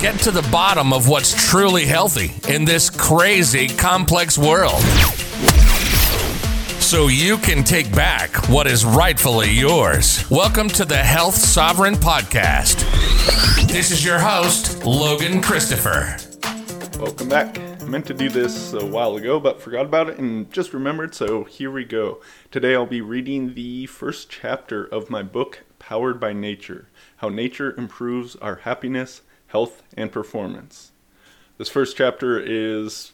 get to the bottom of what's truly healthy in this crazy, complex world. So you can take back what is rightfully yours. Welcome to the Health Sovereign Podcast. This is your host, Logan Christopher. Welcome back. I meant to do this a while ago, but forgot about it and just remembered, so here we go. Today I'll be reading the first chapter of my book, Powered by Nature How Nature Improves Our Happiness, Health, and Performance. This first chapter is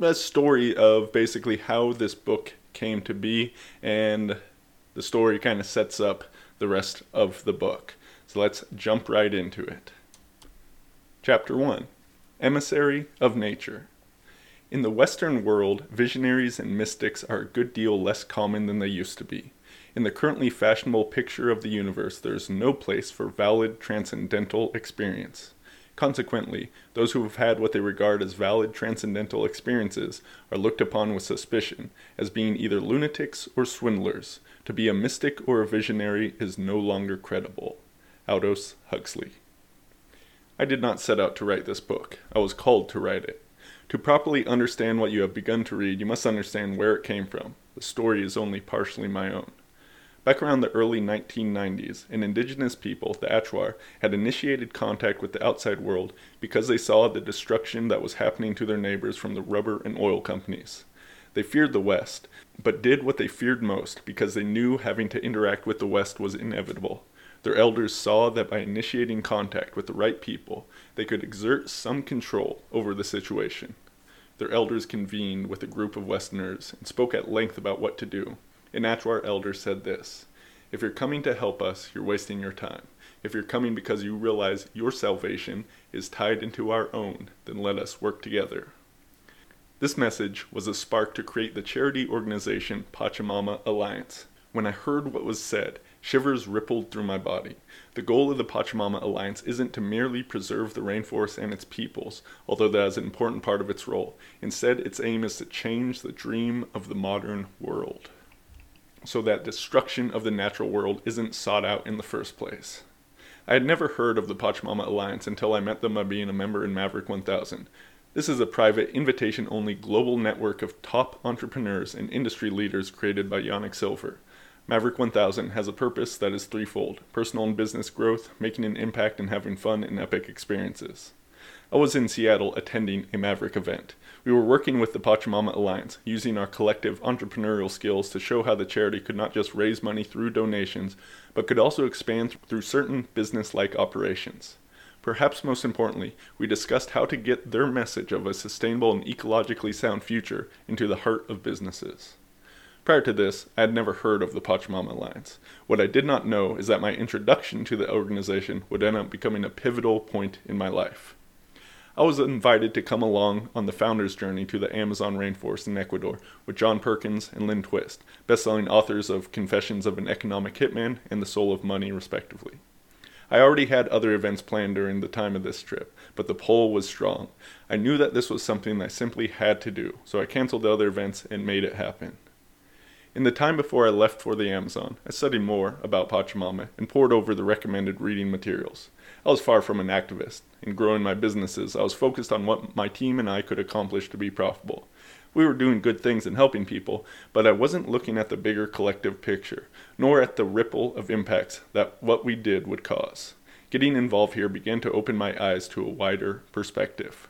a story of basically how this book came to be, and the story kind of sets up the rest of the book. So let's jump right into it. Chapter 1 Emissary of Nature. In the Western world, visionaries and mystics are a good deal less common than they used to be. In the currently fashionable picture of the universe, there is no place for valid transcendental experience. Consequently, those who have had what they regard as valid transcendental experiences are looked upon with suspicion, as being either lunatics or swindlers. To be a mystic or a visionary is no longer credible. Aldous Huxley. I did not set out to write this book. I was called to write it. To properly understand what you have begun to read, you must understand where it came from. The story is only partially my own. Back around the early 1990s, an indigenous people, the Achuar, had initiated contact with the outside world because they saw the destruction that was happening to their neighbors from the rubber and oil companies. They feared the West, but did what they feared most because they knew having to interact with the West was inevitable. Their elders saw that by initiating contact with the right people, they could exert some control over the situation. Their elders convened with a group of Westerners and spoke at length about what to do. An Achuar elder said this If you're coming to help us, you're wasting your time. If you're coming because you realize your salvation is tied into our own, then let us work together. This message was a spark to create the charity organization Pachamama Alliance. When I heard what was said, shivers rippled through my body. The goal of the Pachamama Alliance isn't to merely preserve the rainforest and its peoples, although that is an important part of its role. Instead, its aim is to change the dream of the modern world so that destruction of the natural world isn't sought out in the first place. I had never heard of the Pachamama Alliance until I met them by being a member in Maverick 1000. This is a private, invitation only global network of top entrepreneurs and industry leaders created by Yanik Silver. Maverick 1000 has a purpose that is threefold personal and business growth, making an impact, and having fun and epic experiences. I was in Seattle attending a Maverick event. We were working with the Pachamama Alliance, using our collective entrepreneurial skills to show how the charity could not just raise money through donations, but could also expand through certain business like operations. Perhaps most importantly, we discussed how to get their message of a sustainable and ecologically sound future into the heart of businesses. Prior to this, I had never heard of the Pachamama Alliance. What I did not know is that my introduction to the organization would end up becoming a pivotal point in my life. I was invited to come along on the founder's journey to the Amazon rainforest in Ecuador with John Perkins and Lynn Twist, best-selling authors of Confessions of an Economic Hitman and The Soul of Money, respectively. I already had other events planned during the time of this trip, but the pull was strong. I knew that this was something I simply had to do, so I canceled the other events and made it happen. In the time before I left for the Amazon, I studied more about Pachamama and pored over the recommended reading materials. I was far from an activist. In growing my businesses, I was focused on what my team and I could accomplish to be profitable. We were doing good things and helping people, but I wasn't looking at the bigger collective picture, nor at the ripple of impacts that what we did would cause. Getting involved here began to open my eyes to a wider perspective.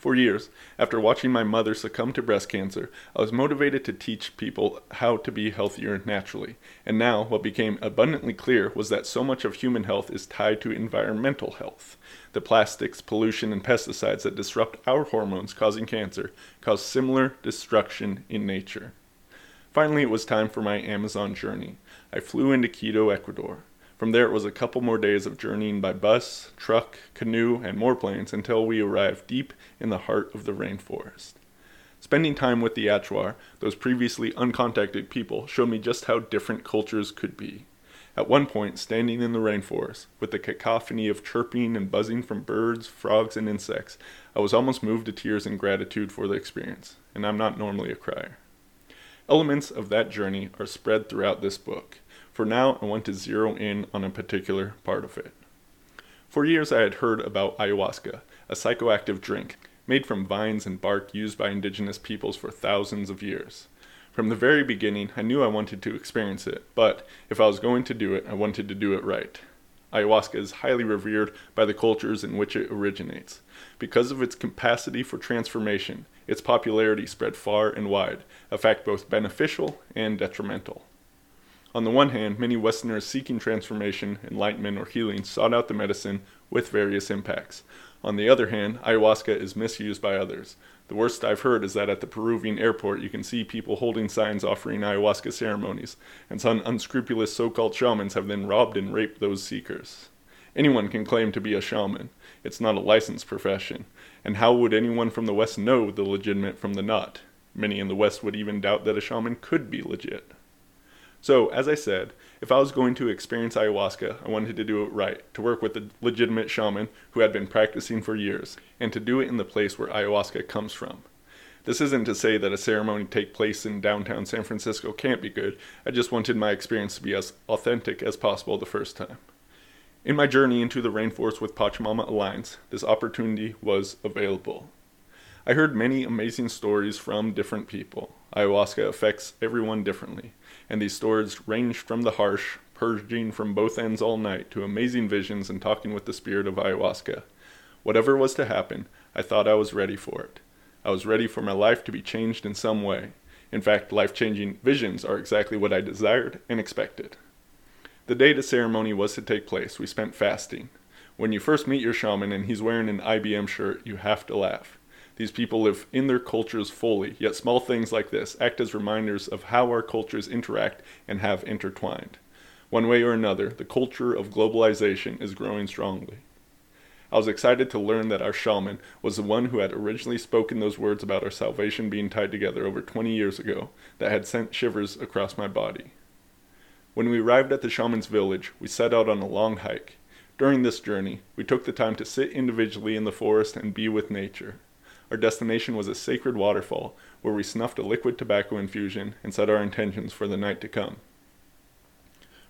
For years, after watching my mother succumb to breast cancer, I was motivated to teach people how to be healthier naturally. And now, what became abundantly clear was that so much of human health is tied to environmental health. The plastics, pollution, and pesticides that disrupt our hormones causing cancer cause similar destruction in nature. Finally, it was time for my Amazon journey. I flew into Quito, Ecuador. From there, it was a couple more days of journeying by bus, truck, canoe, and more planes until we arrived deep in the heart of the rainforest. Spending time with the Achuar, those previously uncontacted people, showed me just how different cultures could be. At one point, standing in the rainforest, with the cacophony of chirping and buzzing from birds, frogs, and insects, I was almost moved to tears in gratitude for the experience, and I'm not normally a crier. Elements of that journey are spread throughout this book. For now, I want to zero in on a particular part of it. For years I had heard about ayahuasca, a psychoactive drink made from vines and bark used by indigenous peoples for thousands of years. From the very beginning, I knew I wanted to experience it, but if I was going to do it, I wanted to do it right. Ayahuasca is highly revered by the cultures in which it originates. Because of its capacity for transformation, its popularity spread far and wide, a fact both beneficial and detrimental. On the one hand, many Westerners seeking transformation, enlightenment, or healing sought out the medicine with various impacts. On the other hand, ayahuasca is misused by others. The worst I've heard is that at the Peruvian airport you can see people holding signs offering ayahuasca ceremonies, and some unscrupulous so called shamans have then robbed and raped those seekers. Anyone can claim to be a shaman. It's not a licensed profession. And how would anyone from the West know the legitimate from the not? Many in the West would even doubt that a shaman could be legit. So, as I said, if I was going to experience ayahuasca, I wanted to do it right, to work with a legitimate shaman who had been practicing for years, and to do it in the place where ayahuasca comes from. This isn't to say that a ceremony take place in downtown San Francisco can't be good. I just wanted my experience to be as authentic as possible the first time. In my journey into the rainforest with Pachamama Alliance, this opportunity was available. I heard many amazing stories from different people. Ayahuasca affects everyone differently and these stories ranged from the harsh, purging from both ends all night, to amazing visions and talking with the spirit of ayahuasca. Whatever was to happen, I thought I was ready for it. I was ready for my life to be changed in some way. In fact, life changing visions are exactly what I desired and expected. The day the ceremony was to take place, we spent fasting. When you first meet your shaman and he's wearing an IBM shirt, you have to laugh. These people live in their cultures fully, yet small things like this act as reminders of how our cultures interact and have intertwined. One way or another, the culture of globalization is growing strongly. I was excited to learn that our shaman was the one who had originally spoken those words about our salvation being tied together over 20 years ago that had sent shivers across my body. When we arrived at the shaman's village, we set out on a long hike. During this journey, we took the time to sit individually in the forest and be with nature. Our destination was a sacred waterfall where we snuffed a liquid tobacco infusion and set our intentions for the night to come.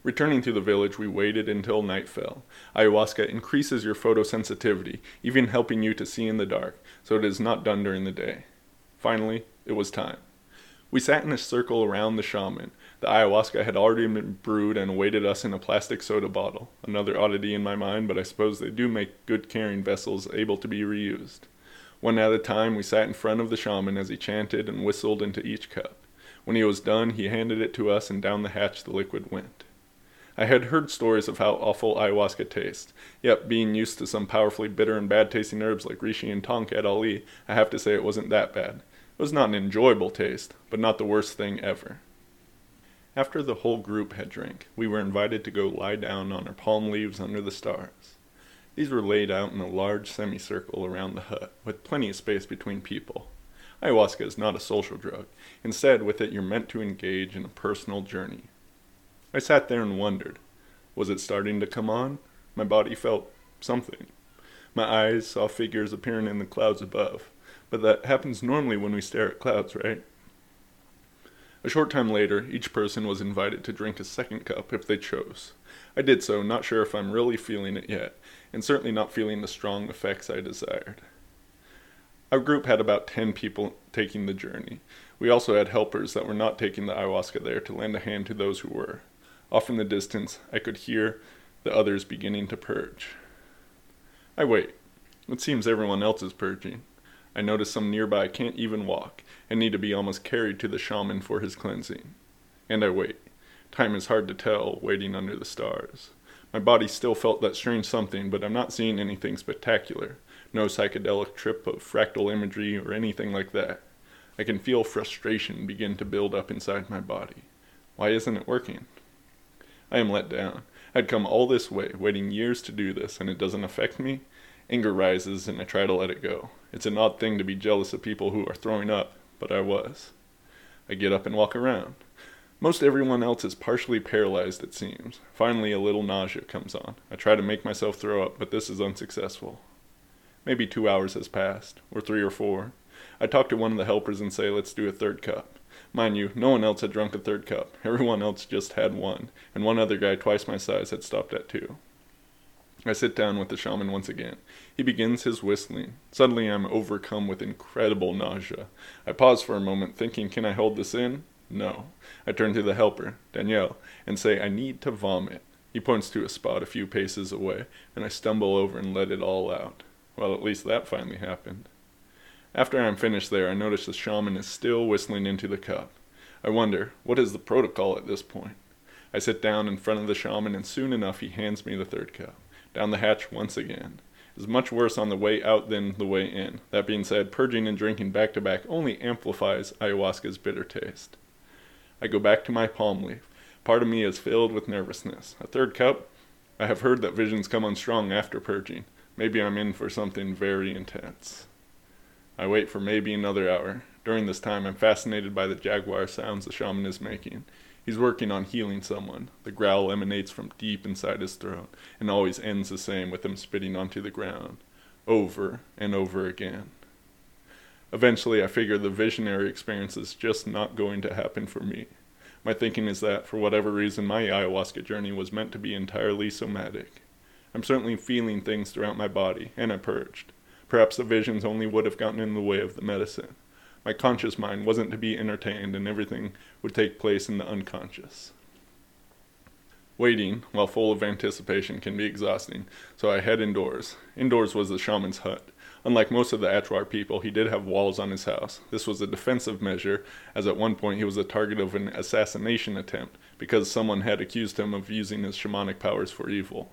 Returning to the village, we waited until night fell. Ayahuasca increases your photosensitivity, even helping you to see in the dark, so it is not done during the day. Finally, it was time. We sat in a circle around the shaman. The ayahuasca had already been brewed and awaited us in a plastic soda bottle. Another oddity in my mind, but I suppose they do make good carrying vessels able to be reused. One at a time, we sat in front of the shaman as he chanted and whistled into each cup. When he was done, he handed it to us, and down the hatch the liquid went. I had heard stories of how awful ayahuasca tastes, yet being used to some powerfully bitter and bad tasting herbs like Reishi and tongkat ali, I have to say it wasn't that bad. It was not an enjoyable taste, but not the worst thing ever. After the whole group had drank, we were invited to go lie down on our palm leaves under the stars. These were laid out in a large semicircle around the hut, with plenty of space between people. Ayahuasca is not a social drug. Instead, with it, you're meant to engage in a personal journey. I sat there and wondered was it starting to come on? My body felt something. My eyes saw figures appearing in the clouds above. But that happens normally when we stare at clouds, right? A short time later, each person was invited to drink a second cup if they chose. I did so, not sure if I'm really feeling it yet, and certainly not feeling the strong effects I desired. Our group had about 10 people taking the journey. We also had helpers that were not taking the ayahuasca there to lend a hand to those who were. Off in the distance, I could hear the others beginning to purge. I wait. It seems everyone else is purging. I notice some nearby can't even walk and need to be almost carried to the shaman for his cleansing. And I wait. Time is hard to tell, waiting under the stars. My body still felt that strange something, but I'm not seeing anything spectacular. No psychedelic trip of fractal imagery or anything like that. I can feel frustration begin to build up inside my body. Why isn't it working? I am let down. I'd come all this way, waiting years to do this, and it doesn't affect me? Anger rises, and I try to let it go. It's an odd thing to be jealous of people who are throwing up, but I was. I get up and walk around. Most everyone else is partially paralyzed, it seems. Finally, a little nausea comes on. I try to make myself throw up, but this is unsuccessful. Maybe two hours has passed, or three or four. I talk to one of the helpers and say, let's do a third cup. Mind you, no one else had drunk a third cup. Everyone else just had one, and one other guy twice my size had stopped at two. I sit down with the shaman once again. He begins his whistling. Suddenly I'm overcome with incredible nausea. I pause for a moment, thinking, can I hold this in? No. I turn to the helper, Danielle, and say, I need to vomit. He points to a spot a few paces away, and I stumble over and let it all out. Well, at least that finally happened. After I'm finished there, I notice the shaman is still whistling into the cup. I wonder, what is the protocol at this point? I sit down in front of the shaman, and soon enough he hands me the third cup. Down the hatch once again. It is much worse on the way out than the way in. That being said, purging and drinking back to back only amplifies ayahuasca's bitter taste. I go back to my palm leaf. Part of me is filled with nervousness. A third cup? I have heard that visions come on strong after purging. Maybe I'm in for something very intense. I wait for maybe another hour. During this time, I'm fascinated by the jaguar sounds the shaman is making. He's working on healing someone. The growl emanates from deep inside his throat and always ends the same with him spitting onto the ground, over and over again. Eventually, I figure the visionary experience is just not going to happen for me. My thinking is that, for whatever reason, my ayahuasca journey was meant to be entirely somatic. I'm certainly feeling things throughout my body, and I purged. Perhaps the visions only would have gotten in the way of the medicine. My conscious mind wasn't to be entertained, and everything would take place in the unconscious. Waiting, while full of anticipation, can be exhausting, so I head indoors. Indoors was the shaman's hut. Unlike most of the Achuar people, he did have walls on his house. This was a defensive measure, as at one point he was the target of an assassination attempt because someone had accused him of using his shamanic powers for evil.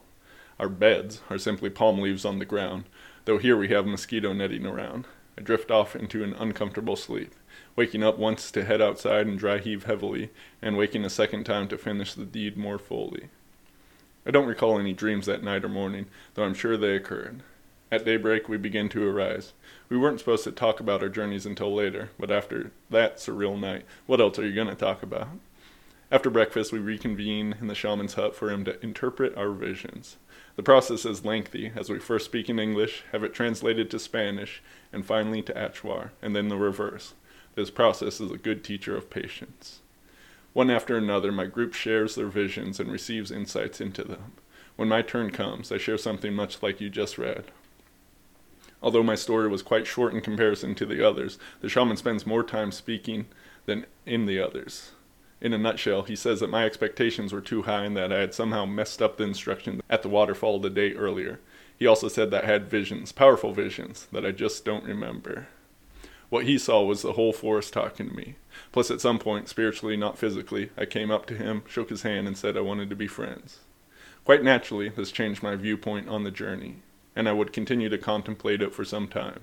Our beds are simply palm leaves on the ground, though here we have mosquito netting around. I drift off into an uncomfortable sleep, waking up once to head outside and dry heave heavily, and waking a second time to finish the deed more fully. I don't recall any dreams that night or morning, though I'm sure they occurred. At daybreak, we begin to arise. We weren't supposed to talk about our journeys until later, but after that surreal night, what else are you going to talk about? After breakfast, we reconvene in the shaman's hut for him to interpret our visions. The process is lengthy, as we first speak in English, have it translated to Spanish, and finally to Achuar, and then the reverse. This process is a good teacher of patience. One after another, my group shares their visions and receives insights into them. When my turn comes, I share something much like you just read. Although my story was quite short in comparison to the others, the shaman spends more time speaking than in the others. In a nutshell, he says that my expectations were too high and that I had somehow messed up the instructions at the waterfall the day earlier. He also said that I had visions, powerful visions, that I just don't remember. What he saw was the whole forest talking to me. Plus, at some point, spiritually, not physically, I came up to him, shook his hand, and said I wanted to be friends. Quite naturally, this changed my viewpoint on the journey, and I would continue to contemplate it for some time.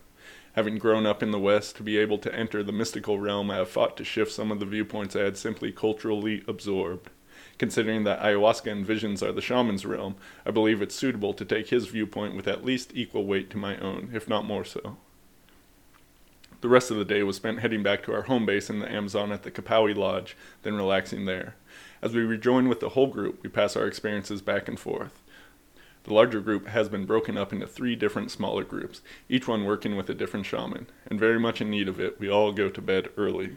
Having grown up in the West, to be able to enter the mystical realm, I have fought to shift some of the viewpoints I had simply culturally absorbed. Considering that ayahuasca and visions are the shaman's realm, I believe it's suitable to take his viewpoint with at least equal weight to my own, if not more so. The rest of the day was spent heading back to our home base in the Amazon at the Kapawi Lodge, then relaxing there. As we rejoin with the whole group, we pass our experiences back and forth. The larger group has been broken up into three different smaller groups, each one working with a different shaman, and very much in need of it, we all go to bed early.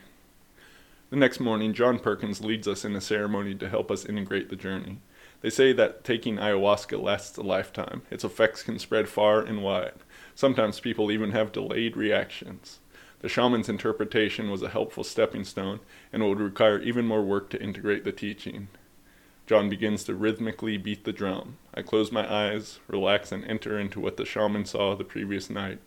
The next morning, John Perkins leads us in a ceremony to help us integrate the journey. They say that taking ayahuasca lasts a lifetime. Its effects can spread far and wide. Sometimes people even have delayed reactions. The shaman's interpretation was a helpful stepping stone and it would require even more work to integrate the teaching. John begins to rhythmically beat the drum. I close my eyes, relax, and enter into what the shaman saw the previous night.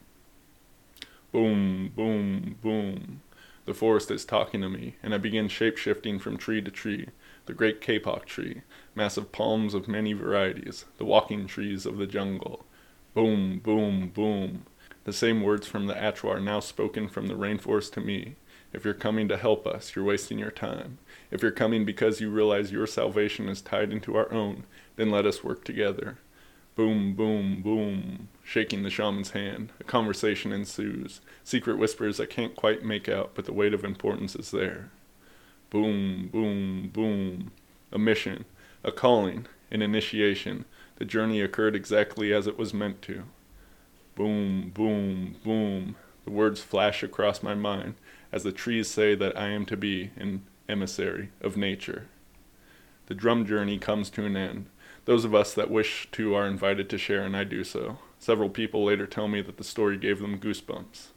Boom, boom, boom. The forest is talking to me, and I begin shape shifting from tree to tree. The great kapok tree, massive palms of many varieties, the walking trees of the jungle. Boom, boom, boom. The same words from the Achuar now spoken from the rainforest to me. If you're coming to help us, you're wasting your time. If you're coming because you realize your salvation is tied into our own, then let us work together. Boom, boom, boom. Shaking the shaman's hand, a conversation ensues. Secret whispers I can't quite make out, but the weight of importance is there. Boom, boom, boom. A mission, a calling, an initiation. The journey occurred exactly as it was meant to. Boom, boom, boom. The words flash across my mind as the trees say that I am to be an emissary of nature. The drum journey comes to an end. Those of us that wish to are invited to share, and I do so. Several people later tell me that the story gave them goosebumps.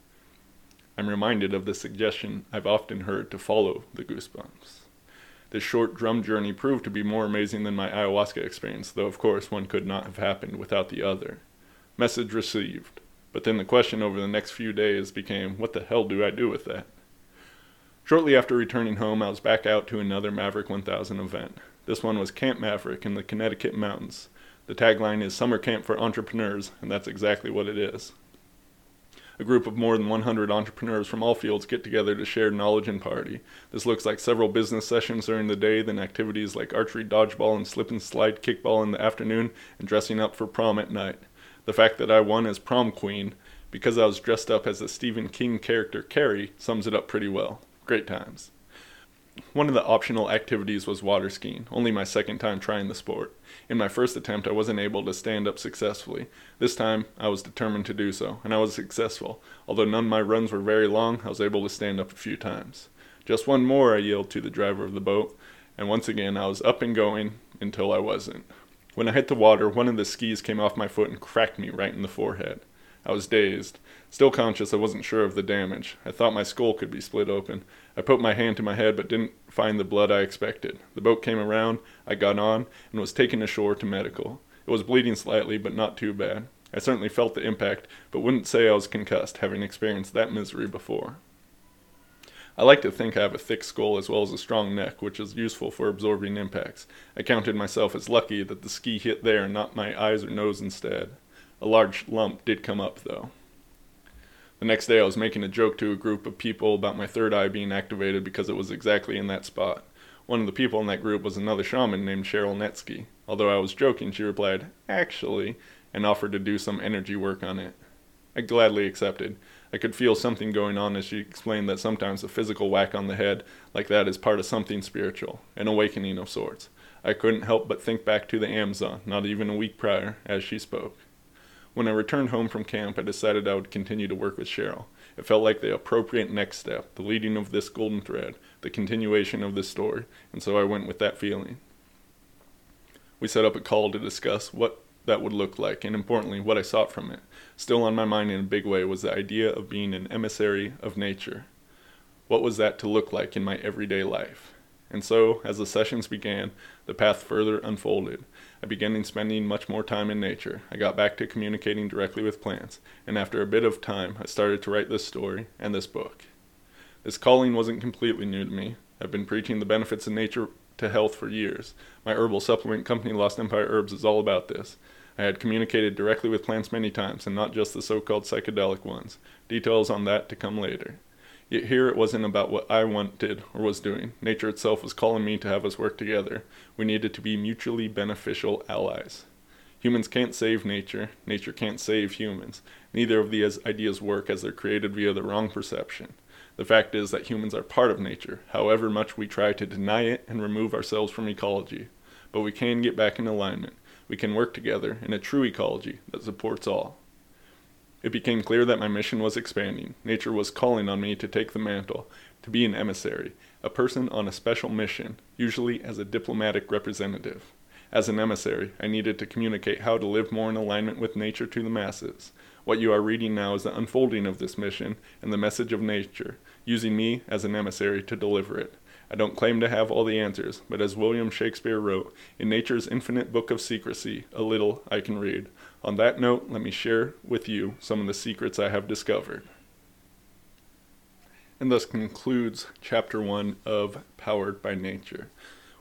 I'm reminded of the suggestion I've often heard to follow the goosebumps. This short drum journey proved to be more amazing than my ayahuasca experience, though of course one could not have happened without the other. Message received. But then the question over the next few days became, what the hell do I do with that? Shortly after returning home, I was back out to another Maverick 1000 event. This one was Camp Maverick in the Connecticut mountains. The tagline is Summer Camp for Entrepreneurs, and that's exactly what it is. A group of more than 100 entrepreneurs from all fields get together to share knowledge and party. This looks like several business sessions during the day, then activities like archery, dodgeball, and slip and slide kickball in the afternoon, and dressing up for prom at night. The fact that I won as prom queen, because I was dressed up as the Stephen King character Carrie, sums it up pretty well. Great times. One of the optional activities was water skiing, only my second time trying the sport. In my first attempt, I wasn't able to stand up successfully. This time, I was determined to do so, and I was successful. Although none of my runs were very long, I was able to stand up a few times. Just one more, I yelled to the driver of the boat, and once again I was up and going until I wasn't. When I hit the water, one of the skis came off my foot and cracked me right in the forehead. I was dazed. Still conscious, I wasn't sure of the damage. I thought my skull could be split open. I put my hand to my head but didn't find the blood I expected. The boat came around, I got on, and was taken ashore to medical. It was bleeding slightly, but not too bad. I certainly felt the impact, but wouldn't say I was concussed, having experienced that misery before. I like to think I have a thick skull as well as a strong neck, which is useful for absorbing impacts. I counted myself as lucky that the ski hit there and not my eyes or nose instead. A large lump did come up, though. The next day, I was making a joke to a group of people about my third eye being activated because it was exactly in that spot. One of the people in that group was another shaman named Cheryl Netsky. Although I was joking, she replied, Actually, and offered to do some energy work on it. I gladly accepted. I could feel something going on as she explained that sometimes a physical whack on the head like that is part of something spiritual, an awakening of sorts. I couldn't help but think back to the Amazon, not even a week prior, as she spoke. When I returned home from camp, I decided I would continue to work with Cheryl. It felt like the appropriate next step, the leading of this golden thread, the continuation of this story, and so I went with that feeling. We set up a call to discuss what that would look like, and importantly, what I sought from it. Still on my mind in a big way was the idea of being an emissary of nature. What was that to look like in my everyday life? And so, as the sessions began, the path further unfolded. I began spending much more time in nature. I got back to communicating directly with plants, and after a bit of time, I started to write this story and this book. This calling wasn't completely new to me. I've been preaching the benefits of nature to health for years. My herbal supplement company, Lost Empire Herbs, is all about this. I had communicated directly with plants many times, and not just the so called psychedelic ones. Details on that to come later. Yet here it wasn't about what I wanted or was doing. Nature itself was calling me to have us work together. We needed to be mutually beneficial allies. Humans can't save nature. Nature can't save humans. Neither of these ideas work as they're created via the wrong perception. The fact is that humans are part of nature, however much we try to deny it and remove ourselves from ecology. But we can get back in alignment. We can work together in a true ecology that supports all. It became clear that my mission was expanding. Nature was calling on me to take the mantle, to be an emissary, a person on a special mission, usually as a diplomatic representative. As an emissary, I needed to communicate how to live more in alignment with nature to the masses. What you are reading now is the unfolding of this mission and the message of nature, using me as an emissary to deliver it. I don't claim to have all the answers, but as William Shakespeare wrote, in nature's infinite book of secrecy, a little I can read. On that note, let me share with you some of the secrets I have discovered. And thus concludes chapter one of Powered by Nature.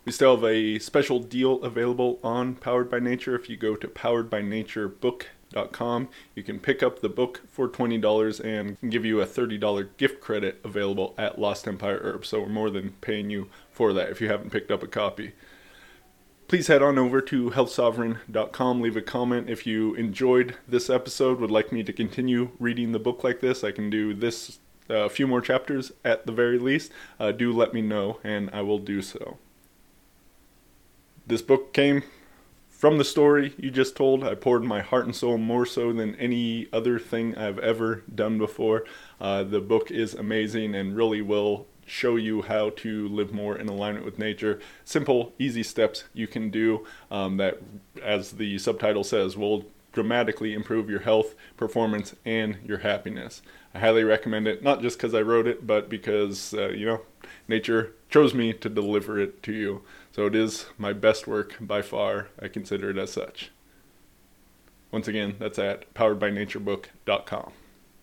We still have a special deal available on Powered by Nature. If you go to poweredbynaturebooks.com, you can pick up the book for $20 and give you a $30 gift credit available at Lost Empire Herbs. So we're more than paying you for that if you haven't picked up a copy please head on over to healthsovereign.com. Leave a comment if you enjoyed this episode, would like me to continue reading the book like this. I can do this a uh, few more chapters at the very least. Uh, do let me know, and I will do so. This book came from the story you just told. I poured my heart and soul more so than any other thing I've ever done before. Uh, the book is amazing and really will show you how to live more in alignment with nature. Simple, easy steps you can do um, that, as the subtitle says, will dramatically improve your health, performance, and your happiness. I highly recommend it, not just because I wrote it, but because, uh, you know, nature chose me to deliver it to you. So it is my best work by far. I consider it as such. Once again, that's at poweredbynaturebbook.com.